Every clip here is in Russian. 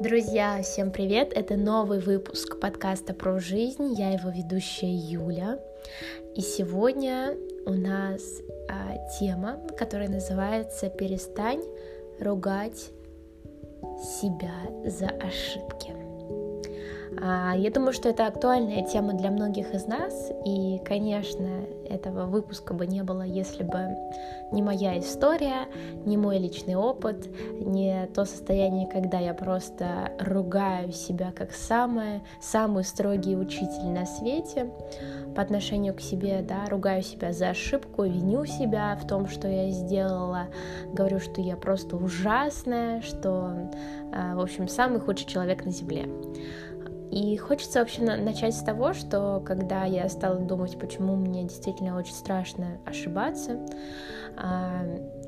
Друзья, всем привет! Это новый выпуск подкаста про жизнь. Я его ведущая Юля. И сегодня у нас а, тема, которая называется «Перестань ругать себя за ошибки». А, я думаю, что это актуальная тема для многих из нас, и, конечно, этого выпуска бы не было, если бы не моя история, не мой личный опыт, не то состояние, когда я просто ругаю себя как самое, самый строгий учитель на свете по отношению к себе, да, ругаю себя за ошибку, виню себя в том, что я сделала, говорю, что я просто ужасная, что, а, в общем, самый худший человек на земле. И хочется вообще начать с того, что когда я стала думать, почему мне действительно очень страшно ошибаться, а,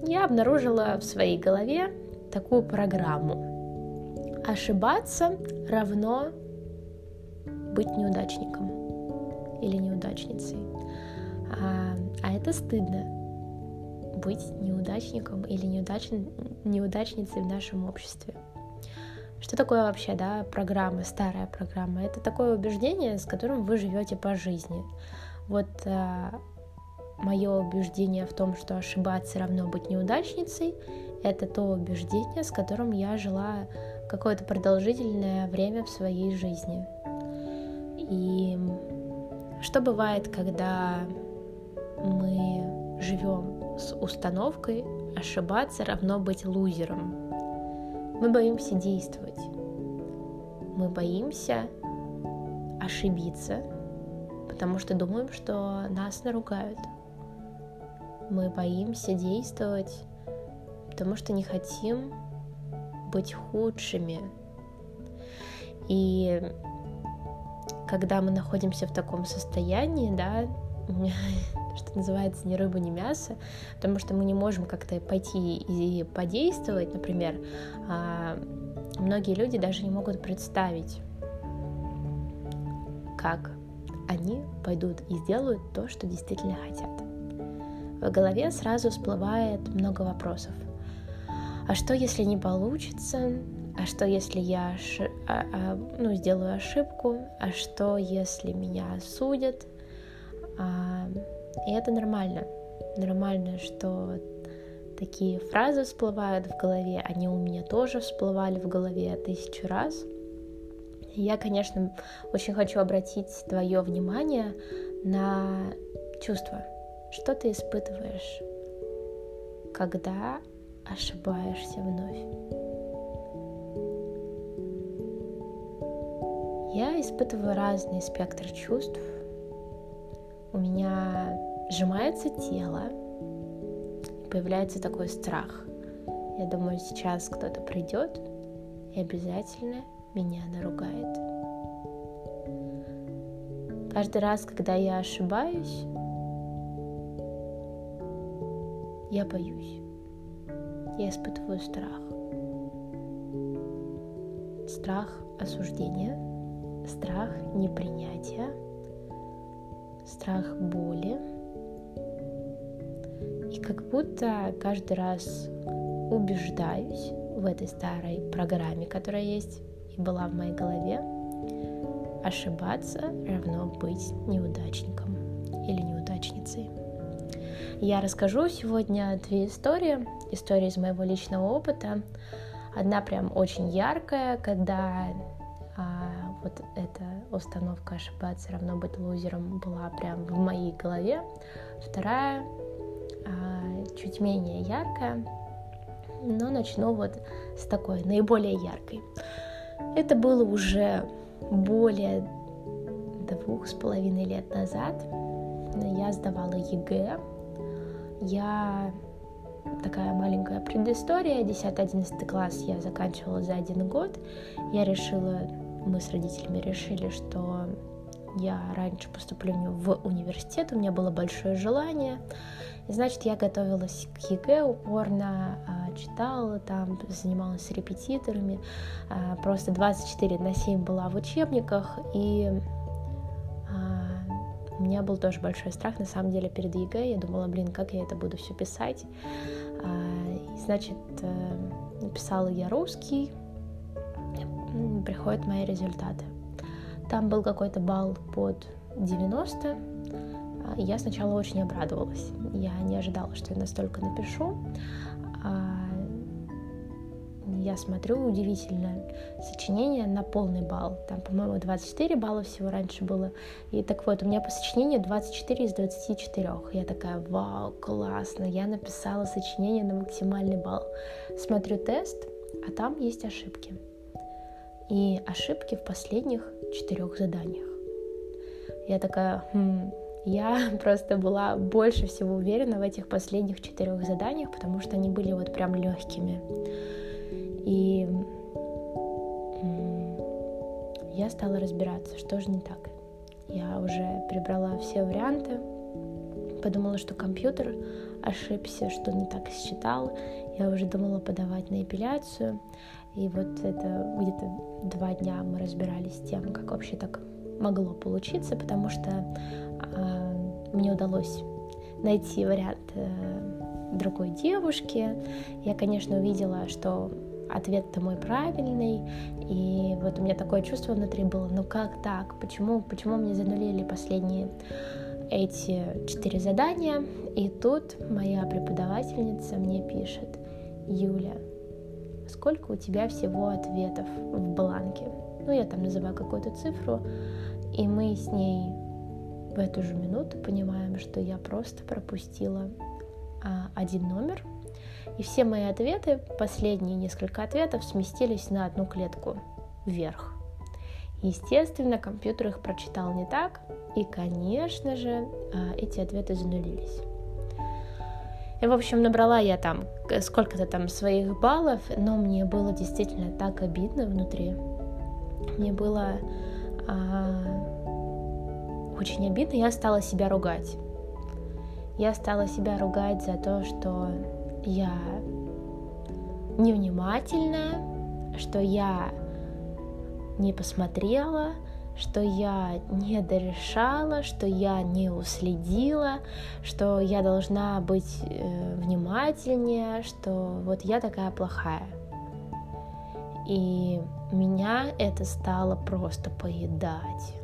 я обнаружила в своей голове такую программу. Ошибаться равно быть неудачником или неудачницей. А, а это стыдно быть неудачником или неудач... неудачницей в нашем обществе. Что такое вообще, да, программа, старая программа? Это такое убеждение, с которым вы живете по жизни. Вот э, мое убеждение в том, что ошибаться равно быть неудачницей, это то убеждение, с которым я жила какое-то продолжительное время в своей жизни. И что бывает, когда мы живем с установкой ошибаться равно быть лузером? Мы боимся действовать. Мы боимся ошибиться, потому что думаем, что нас наругают. Мы боимся действовать, потому что не хотим быть худшими. И когда мы находимся в таком состоянии, да, что называется, ни рыба, ни мясо, потому что мы не можем как-то пойти и подействовать, например, а, многие люди даже не могут представить, как они пойдут и сделают то, что действительно хотят. В голове сразу всплывает много вопросов. А что, если не получится? А что, если я ошиб... а, а, ну, сделаю ошибку? А что, если меня осудят? А, и это нормально. Нормально, что такие фразы всплывают в голове. Они у меня тоже всплывали в голове тысячу раз. Я, конечно, очень хочу обратить твое внимание на чувства. Что ты испытываешь, когда ошибаешься вновь? Я испытываю разный спектр чувств у меня сжимается тело, появляется такой страх. Я думаю, сейчас кто-то придет и обязательно меня наругает. Каждый раз, когда я ошибаюсь, я боюсь. Я испытываю страх. Страх осуждения, страх непринятия, страх боли. И как будто каждый раз убеждаюсь в этой старой программе, которая есть и была в моей голове, ошибаться равно быть неудачником или неудачницей. Я расскажу сегодня две истории, истории из моего личного опыта. Одна прям очень яркая, когда вот эта установка ошибаться равно быть лузером была прям в моей голове. Вторая а, чуть менее яркая, но начну вот с такой наиболее яркой. Это было уже более двух с половиной лет назад. Я сдавала ЕГЭ. Я такая маленькая предыстория. 10-11 класс я заканчивала за один год. Я решила мы с родителями решили, что я раньше поступлю в университет, у меня было большое желание. И, значит, я готовилась к ЕГЭ упорно, а, читала там, занималась с репетиторами. А, просто 24 на 7 была в учебниках, и а, у меня был тоже большой страх, на самом деле, перед ЕГЭ. Я думала, блин, как я это буду все писать. Значит, э, написала я русский, приходят мои результаты. Там был какой-то балл под 90, а, я сначала очень обрадовалась. Я не ожидала, что я настолько напишу. А, я смотрю удивительное сочинение на полный балл. Там, по-моему, 24 балла всего раньше было. И так вот, у меня по сочинению 24 из 24. Я такая, вау, классно, я написала сочинение на максимальный балл. Смотрю тест, а там есть ошибки. И ошибки в последних четырех заданиях. Я такая, хм, я просто была больше всего уверена в этих последних четырех заданиях, потому что они были вот прям легкими. И я стала разбираться, что же не так. Я уже прибрала все варианты, подумала, что компьютер ошибся, что не так считал. Я уже думала подавать на эпиляцию. И вот это где-то два дня мы разбирались с тем, как вообще так могло получиться, потому что э, мне удалось найти вариант э, другой девушки. Я, конечно, увидела, что ответ-то мой правильный, и вот у меня такое чувство внутри было, ну как так, почему, почему мне занулили последние эти четыре задания, и тут моя преподавательница мне пишет, Юля, сколько у тебя всего ответов в бланке? Ну, я там называю какую-то цифру, и мы с ней в эту же минуту понимаем, что я просто пропустила а, один номер, и все мои ответы, последние несколько ответов, сместились на одну клетку вверх. Естественно, компьютер их прочитал не так, и, конечно же, а, эти ответы занулились. И, в общем, набрала я там сколько-то там своих баллов, но мне было действительно так обидно внутри. Мне было а, очень обидно, я стала себя ругать. Я стала себя ругать за то, что я невнимательная, что я не посмотрела, что я не дорешала, что я не уследила, что я должна быть э, внимательнее, что вот я такая плохая. И меня это стало просто поедать.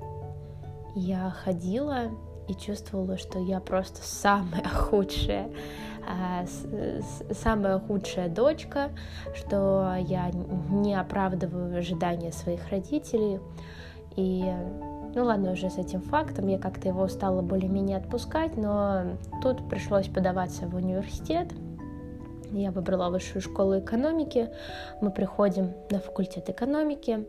Я ходила и чувствовала, что я просто самая худшая, а, самая худшая дочка, что я не оправдываю ожидания своих родителей. И, ну ладно, уже с этим фактом я как-то его стала более-менее отпускать, но тут пришлось подаваться в университет. Я выбрала высшую школу экономики. Мы приходим на факультет экономики,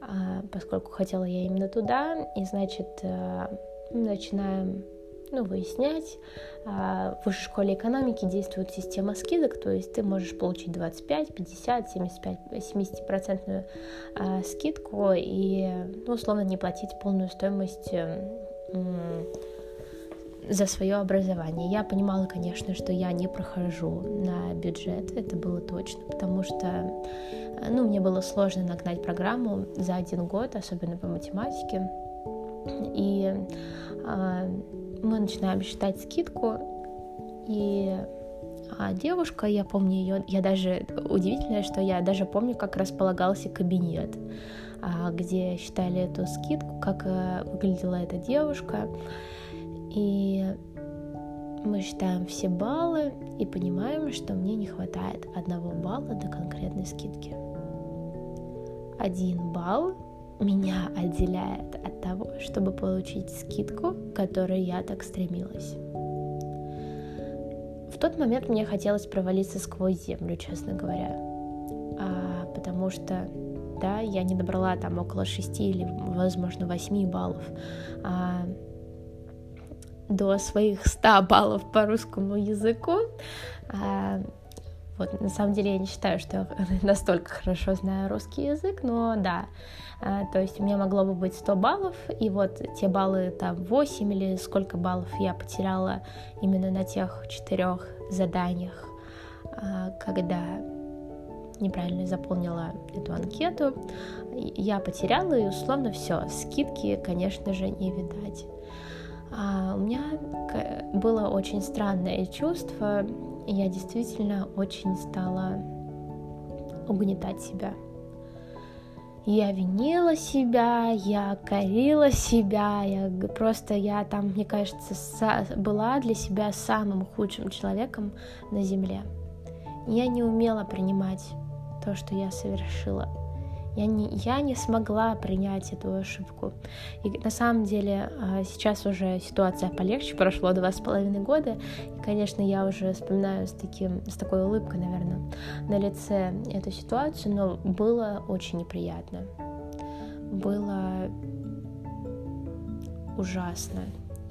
а, поскольку хотела я именно туда. И, значит, э, начинаем ну, выяснять. А, в высшей школе экономики действует система скидок, то есть ты можешь получить 25, 50, 75, 70% скидку и, ну, условно, не платить полную стоимость за свое образование. Я понимала, конечно, что я не прохожу на бюджет, это было точно, потому что, ну, мне было сложно нагнать программу за один год, особенно по математике. И а, мы начинаем считать скидку, и а девушка, я помню ее, я даже, удивительно, что я даже помню, как располагался кабинет, а, где считали эту скидку, как а, выглядела эта девушка, и мы считаем все баллы и понимаем, что мне не хватает одного балла до конкретной скидки. Один балл меня отделяет от того, чтобы получить скидку, к которой я так стремилась. В тот момент мне хотелось провалиться сквозь землю, честно говоря, а, потому что, да, я не набрала там около 6 или, возможно, 8 баллов, а, до своих 100 баллов по русскому языку. А, вот, на самом деле я не считаю, что я настолько хорошо знаю русский язык, но да, а, то есть у меня могло бы быть 100 баллов, и вот те баллы, там, 8 или сколько баллов я потеряла именно на тех четырех заданиях, а, когда неправильно заполнила эту анкету, я потеряла, и условно все, скидки, конечно же, не видать. А у меня было очень странное чувство, я действительно очень стала угнетать себя. я винила себя, я корила себя, я просто, я там, мне кажется, была для себя самым худшим человеком на земле. Я не умела принимать то, что я совершила. Я не, я не смогла принять эту ошибку. И на самом деле а, сейчас уже ситуация полегче, прошло два с половиной года, и, конечно, я уже вспоминаю с, таким, с такой улыбкой, наверное, на лице эту ситуацию, но было очень неприятно. Было ужасно.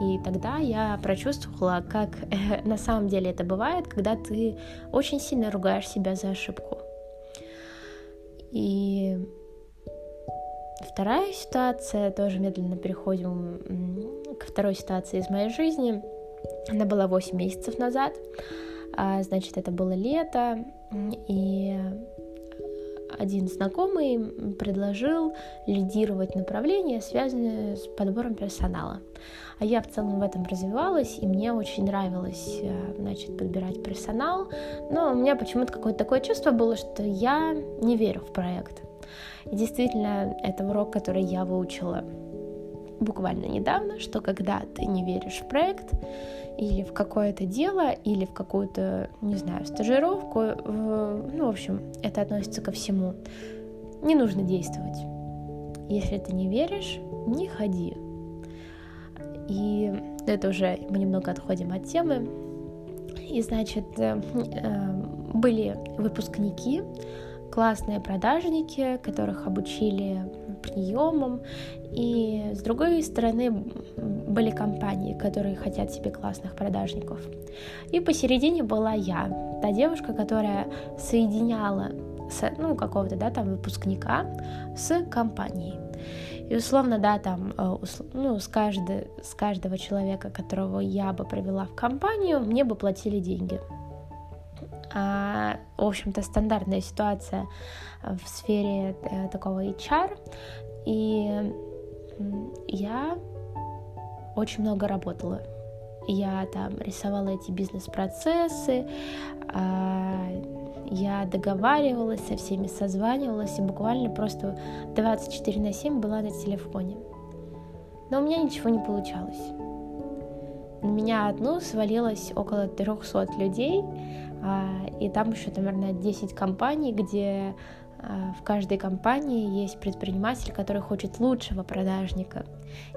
И тогда я прочувствовала, как на самом деле это бывает, когда ты очень сильно ругаешь себя за ошибку. И вторая ситуация, тоже медленно переходим к второй ситуации из моей жизни. Она была 8 месяцев назад. А, значит, это было лето, и один знакомый предложил лидировать направление, связанное с подбором персонала. А я в целом в этом развивалась, и мне очень нравилось, э, значит, подбирать персонал. Но у меня почему-то какое-то такое чувство было, что я не верю в проект. И действительно, это урок, который я выучила буквально недавно, что когда ты не веришь в проект или в какое-то дело, или в какую-то, не знаю, стажировку, ну, в общем, это относится ко всему, не нужно действовать. Если ты не веришь, не ходи. И это уже мы немного отходим от темы. И, значит, э, э, были выпускники, классные продажники, которых обучили приемам, и с другой стороны были компании, которые хотят себе классных продажников. И посередине была я, та девушка, которая соединяла ну, какого-то, да, там выпускника с компанией. И условно, да, там, э, ну, с, каждой, с каждого человека, которого я бы провела в компанию, мне бы платили деньги. А, в общем-то, стандартная ситуация в сфере э, такого HR. И я очень много работала. Я там рисовала эти бизнес-процессы, а, я договаривалась со всеми, созванивалась и буквально просто 24 на 7 была на телефоне. Но у меня ничего не получалось. На меня одну свалилось около 300 людей, а, и там еще, наверное, 10 компаний, где в каждой компании есть предприниматель, который хочет лучшего продажника.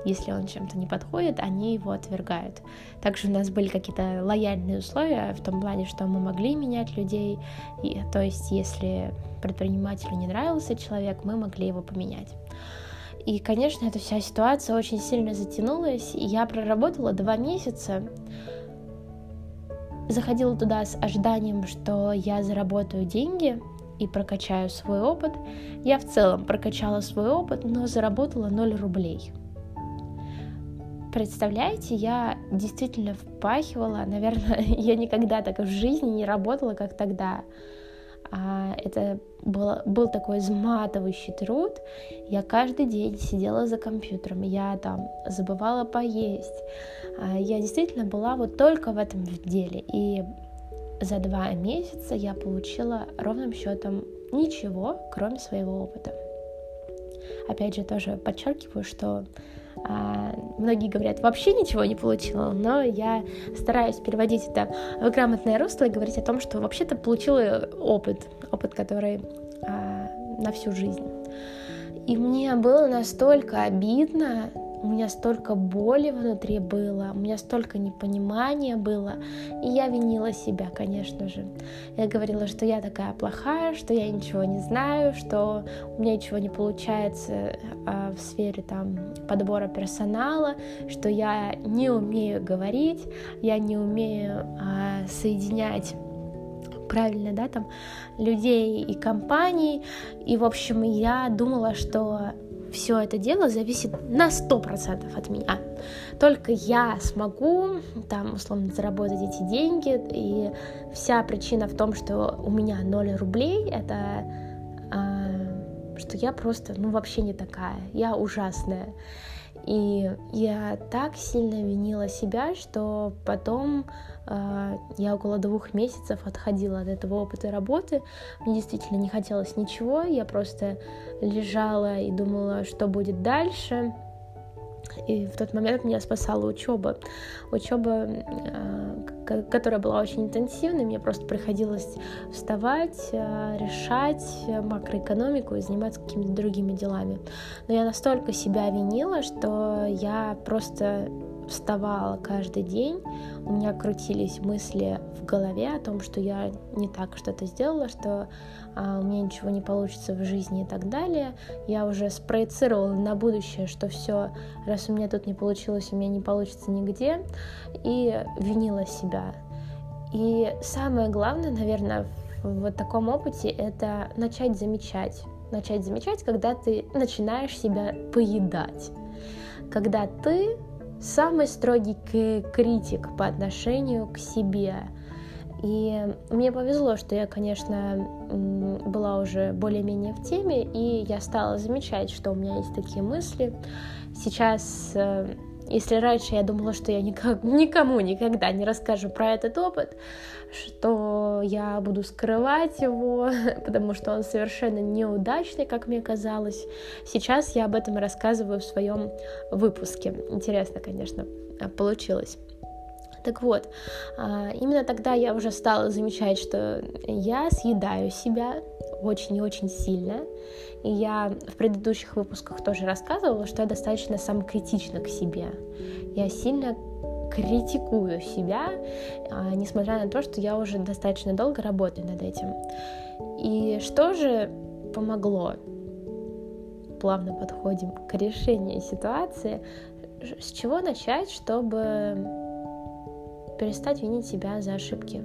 Если он чем-то не подходит, они его отвергают. Также у нас были какие-то лояльные условия в том плане, что мы могли менять людей. И, то есть, если предпринимателю не нравился человек, мы могли его поменять. И, конечно, эта вся ситуация очень сильно затянулась. И я проработала два месяца. Заходила туда с ожиданием, что я заработаю деньги, и прокачаю свой опыт. Я в целом прокачала свой опыт, но заработала 0 рублей. Представляете, я действительно впахивала, наверное, я никогда так в жизни не работала, как тогда. А это было, был такой изматывающий труд. Я каждый день сидела за компьютером, я там забывала поесть. А я действительно была вот только в этом деле. И за два месяца я получила ровным счетом ничего, кроме своего опыта. Опять же, тоже подчеркиваю, что а, многие говорят, вообще ничего не получила, но я стараюсь переводить это в грамотное русло и говорить о том, что вообще-то получила опыт, опыт, который а, на всю жизнь. И мне было настолько обидно, у меня столько боли внутри было, у меня столько непонимания было, и я винила себя, конечно же. Я говорила, что я такая плохая, что я ничего не знаю, что у меня ничего не получается а, в сфере там подбора персонала, что я не умею говорить, я не умею а, соединять правильно, да, там, людей и компаний. И, в общем, я думала, что все это дело зависит на 100% от меня. Только я смогу там, условно, заработать эти деньги, и вся причина в том, что у меня 0 рублей, это а, что я просто, ну, вообще не такая, я ужасная. И я так сильно винила себя, что потом э, я около двух месяцев отходила от этого опыта работы. Мне действительно не хотелось ничего, я просто лежала и думала, что будет дальше. И в тот момент меня спасала учеба. Учеба, э, которая была очень интенсивной, мне просто приходилось вставать, э, решать макроэкономику и заниматься какими-то другими делами. Но я настолько себя винила, что я просто вставала каждый день, у меня крутились мысли в голове о том, что я не так что-то сделала, что а, у меня ничего не получится в жизни и так далее. Я уже спроецировала на будущее, что все, раз у меня тут не получилось, у меня не получится нигде, и винила себя. И самое главное, наверное, в вот таком опыте это начать замечать. Начать замечать, когда ты начинаешь себя поедать. Когда ты самый строгий критик по отношению к себе. И мне повезло, что я, конечно, была уже более-менее в теме, и я стала замечать, что у меня есть такие мысли. Сейчас э, если раньше я думала, что я никак, никому никогда не расскажу про этот опыт, что я буду скрывать его, потому что он совершенно неудачный, как мне казалось, сейчас я об этом рассказываю в своем выпуске. Интересно, конечно, получилось. Так вот, а, именно тогда я уже стала замечать, что я съедаю себя очень и очень сильно. И я в предыдущих выпусках тоже рассказывала, что я достаточно самокритична к себе. Я сильно критикую себя, а, несмотря на то, что я уже достаточно долго работаю над этим. И что же помогло? Плавно подходим к решению ситуации. С чего начать, чтобы перестать винить себя за ошибки?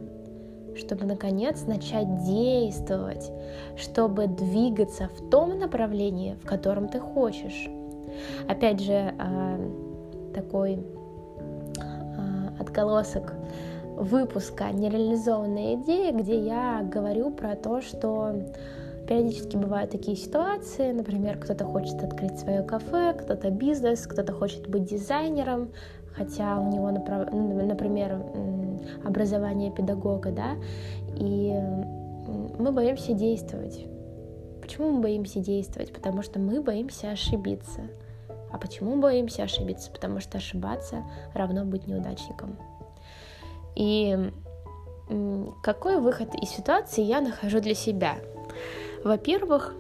чтобы наконец начать действовать, чтобы двигаться в том направлении, в котором ты хочешь. Опять же, а, такой а, отголосок выпуска «Нереализованная идея», где я говорю про то, что Периодически бывают такие ситуации, например, кто-то хочет открыть свое кафе, кто-то бизнес, кто-то хочет быть дизайнером, хотя у него, например, образование педагога, да, и мы боимся действовать. Почему мы боимся действовать? Потому что мы боимся ошибиться. А почему боимся ошибиться? Потому что ошибаться равно быть неудачником. И какой выход из ситуации я нахожу для себя? Во-первых,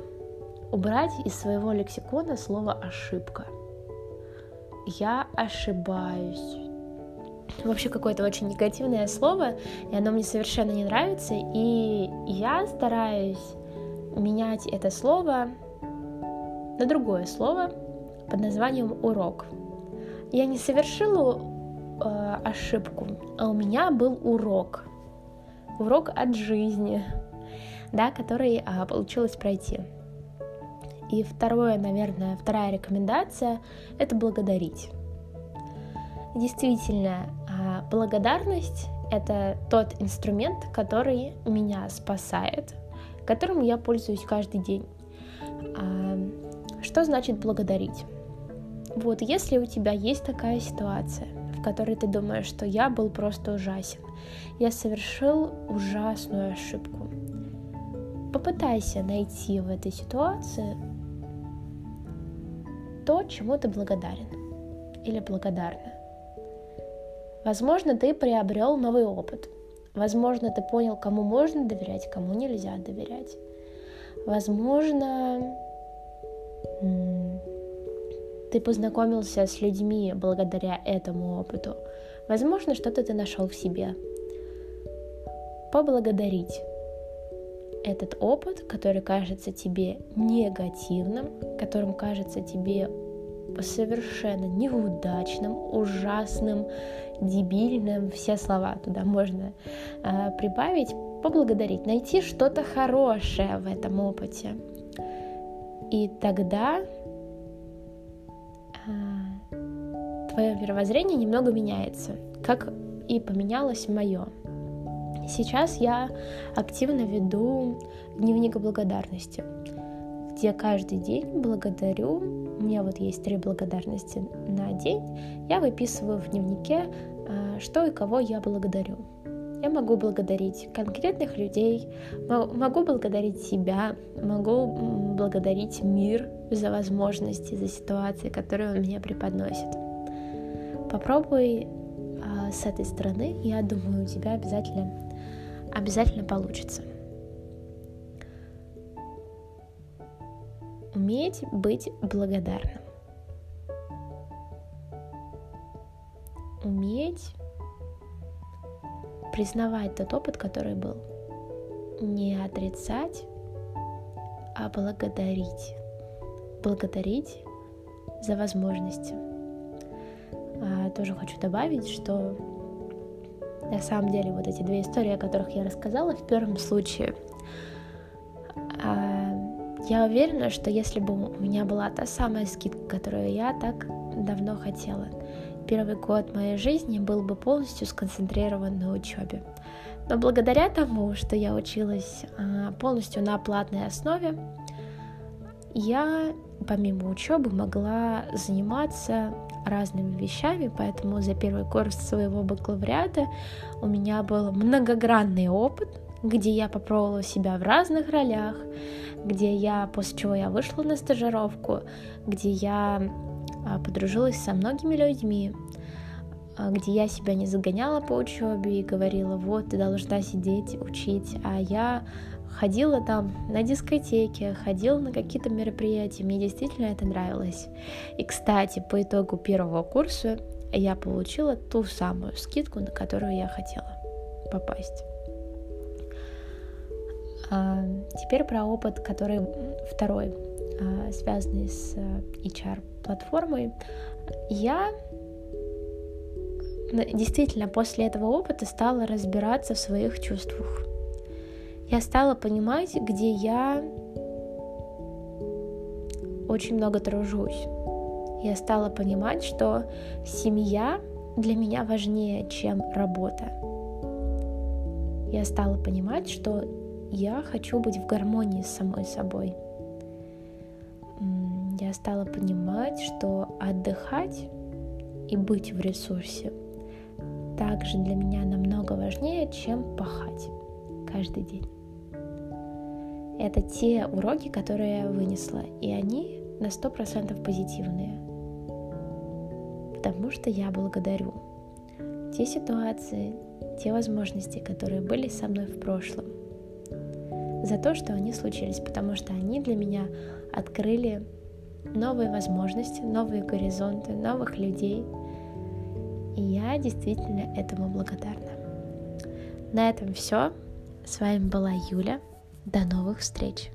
убрать из своего лексикона слово «ошибка» я ошибаюсь. Вообще какое-то очень негативное слово, и оно мне совершенно не нравится, и я стараюсь менять это слово на другое слово под названием урок. Я не совершила э, ошибку, а у меня был урок. Урок от жизни, да, который э, получилось пройти. И второе, наверное, вторая рекомендация — это благодарить. Действительно, а, благодарность — это тот инструмент, который меня спасает, которым я пользуюсь каждый день. А, что значит благодарить? Вот если у тебя есть такая ситуация, в которой ты думаешь, что я был просто ужасен, я совершил ужасную ошибку, попытайся найти в этой ситуации то, чему ты благодарен или благодарна. Возможно, ты приобрел новый опыт. Возможно, ты понял, кому можно доверять, кому нельзя доверять. Возможно, ты познакомился с людьми благодаря этому опыту. Возможно, что-то ты нашел в себе. Поблагодарить этот опыт, который кажется тебе негативным, которым кажется тебе совершенно неудачным, ужасным, дебильным, все слова туда можно э, прибавить, поблагодарить, найти что-то хорошее в этом опыте. И тогда э, твое мировоззрение немного меняется, как и поменялось мое. Сейчас я активно веду дневник благодарности, где каждый день благодарю у меня вот есть три благодарности на день, я выписываю в дневнике, а, что и кого я благодарю. Я могу благодарить конкретных людей, могу благодарить себя, могу благодарить мир за возможности, за ситуации, которые он мне преподносит. Попробуй а, с этой стороны, я думаю, у тебя обязательно, обязательно получится. Уметь быть благодарным. Уметь признавать тот опыт, который был. Не отрицать, а благодарить. Благодарить за возможности. А, тоже хочу добавить, что на самом деле вот эти две истории, о которых я рассказала в первом случае, а, я уверена, что если бы у меня была та самая скидка, которую я так давно хотела, первый год моей жизни был бы полностью сконцентрирован на учебе. Но благодаря тому, что я училась а, полностью на платной основе, я помимо учебы могла заниматься разными вещами, поэтому за первый курс своего бакалавриата у меня был многогранный опыт, где я попробовала себя в разных ролях, где я, после чего я вышла на стажировку, где я а, подружилась со многими людьми, а, где я себя не загоняла по учебе и говорила, вот, ты должна сидеть, учить, а я ходила там на дискотеке, ходила на какие-то мероприятия, мне действительно это нравилось. И, кстати, по итогу первого курса я получила ту самую скидку, на которую я хотела попасть. А, теперь про опыт, который второй, а, связанный с HR-платформой. Я действительно после этого опыта стала разбираться в своих чувствах я стала понимать, где я очень много тружусь. Я стала понимать, что семья для меня важнее, чем работа. Я стала понимать, что я хочу быть в гармонии с самой собой. Я стала понимать, что отдыхать и быть в ресурсе также для меня намного важнее, чем пахать каждый день. Это те уроки, которые я вынесла, и они на сто процентов позитивные. Потому что я благодарю те ситуации, те возможности, которые были со мной в прошлом, за то, что они случились, потому что они для меня открыли новые возможности, новые горизонты, новых людей. И я действительно этому благодарна. На этом все. С вами была Юля. До новых встреч!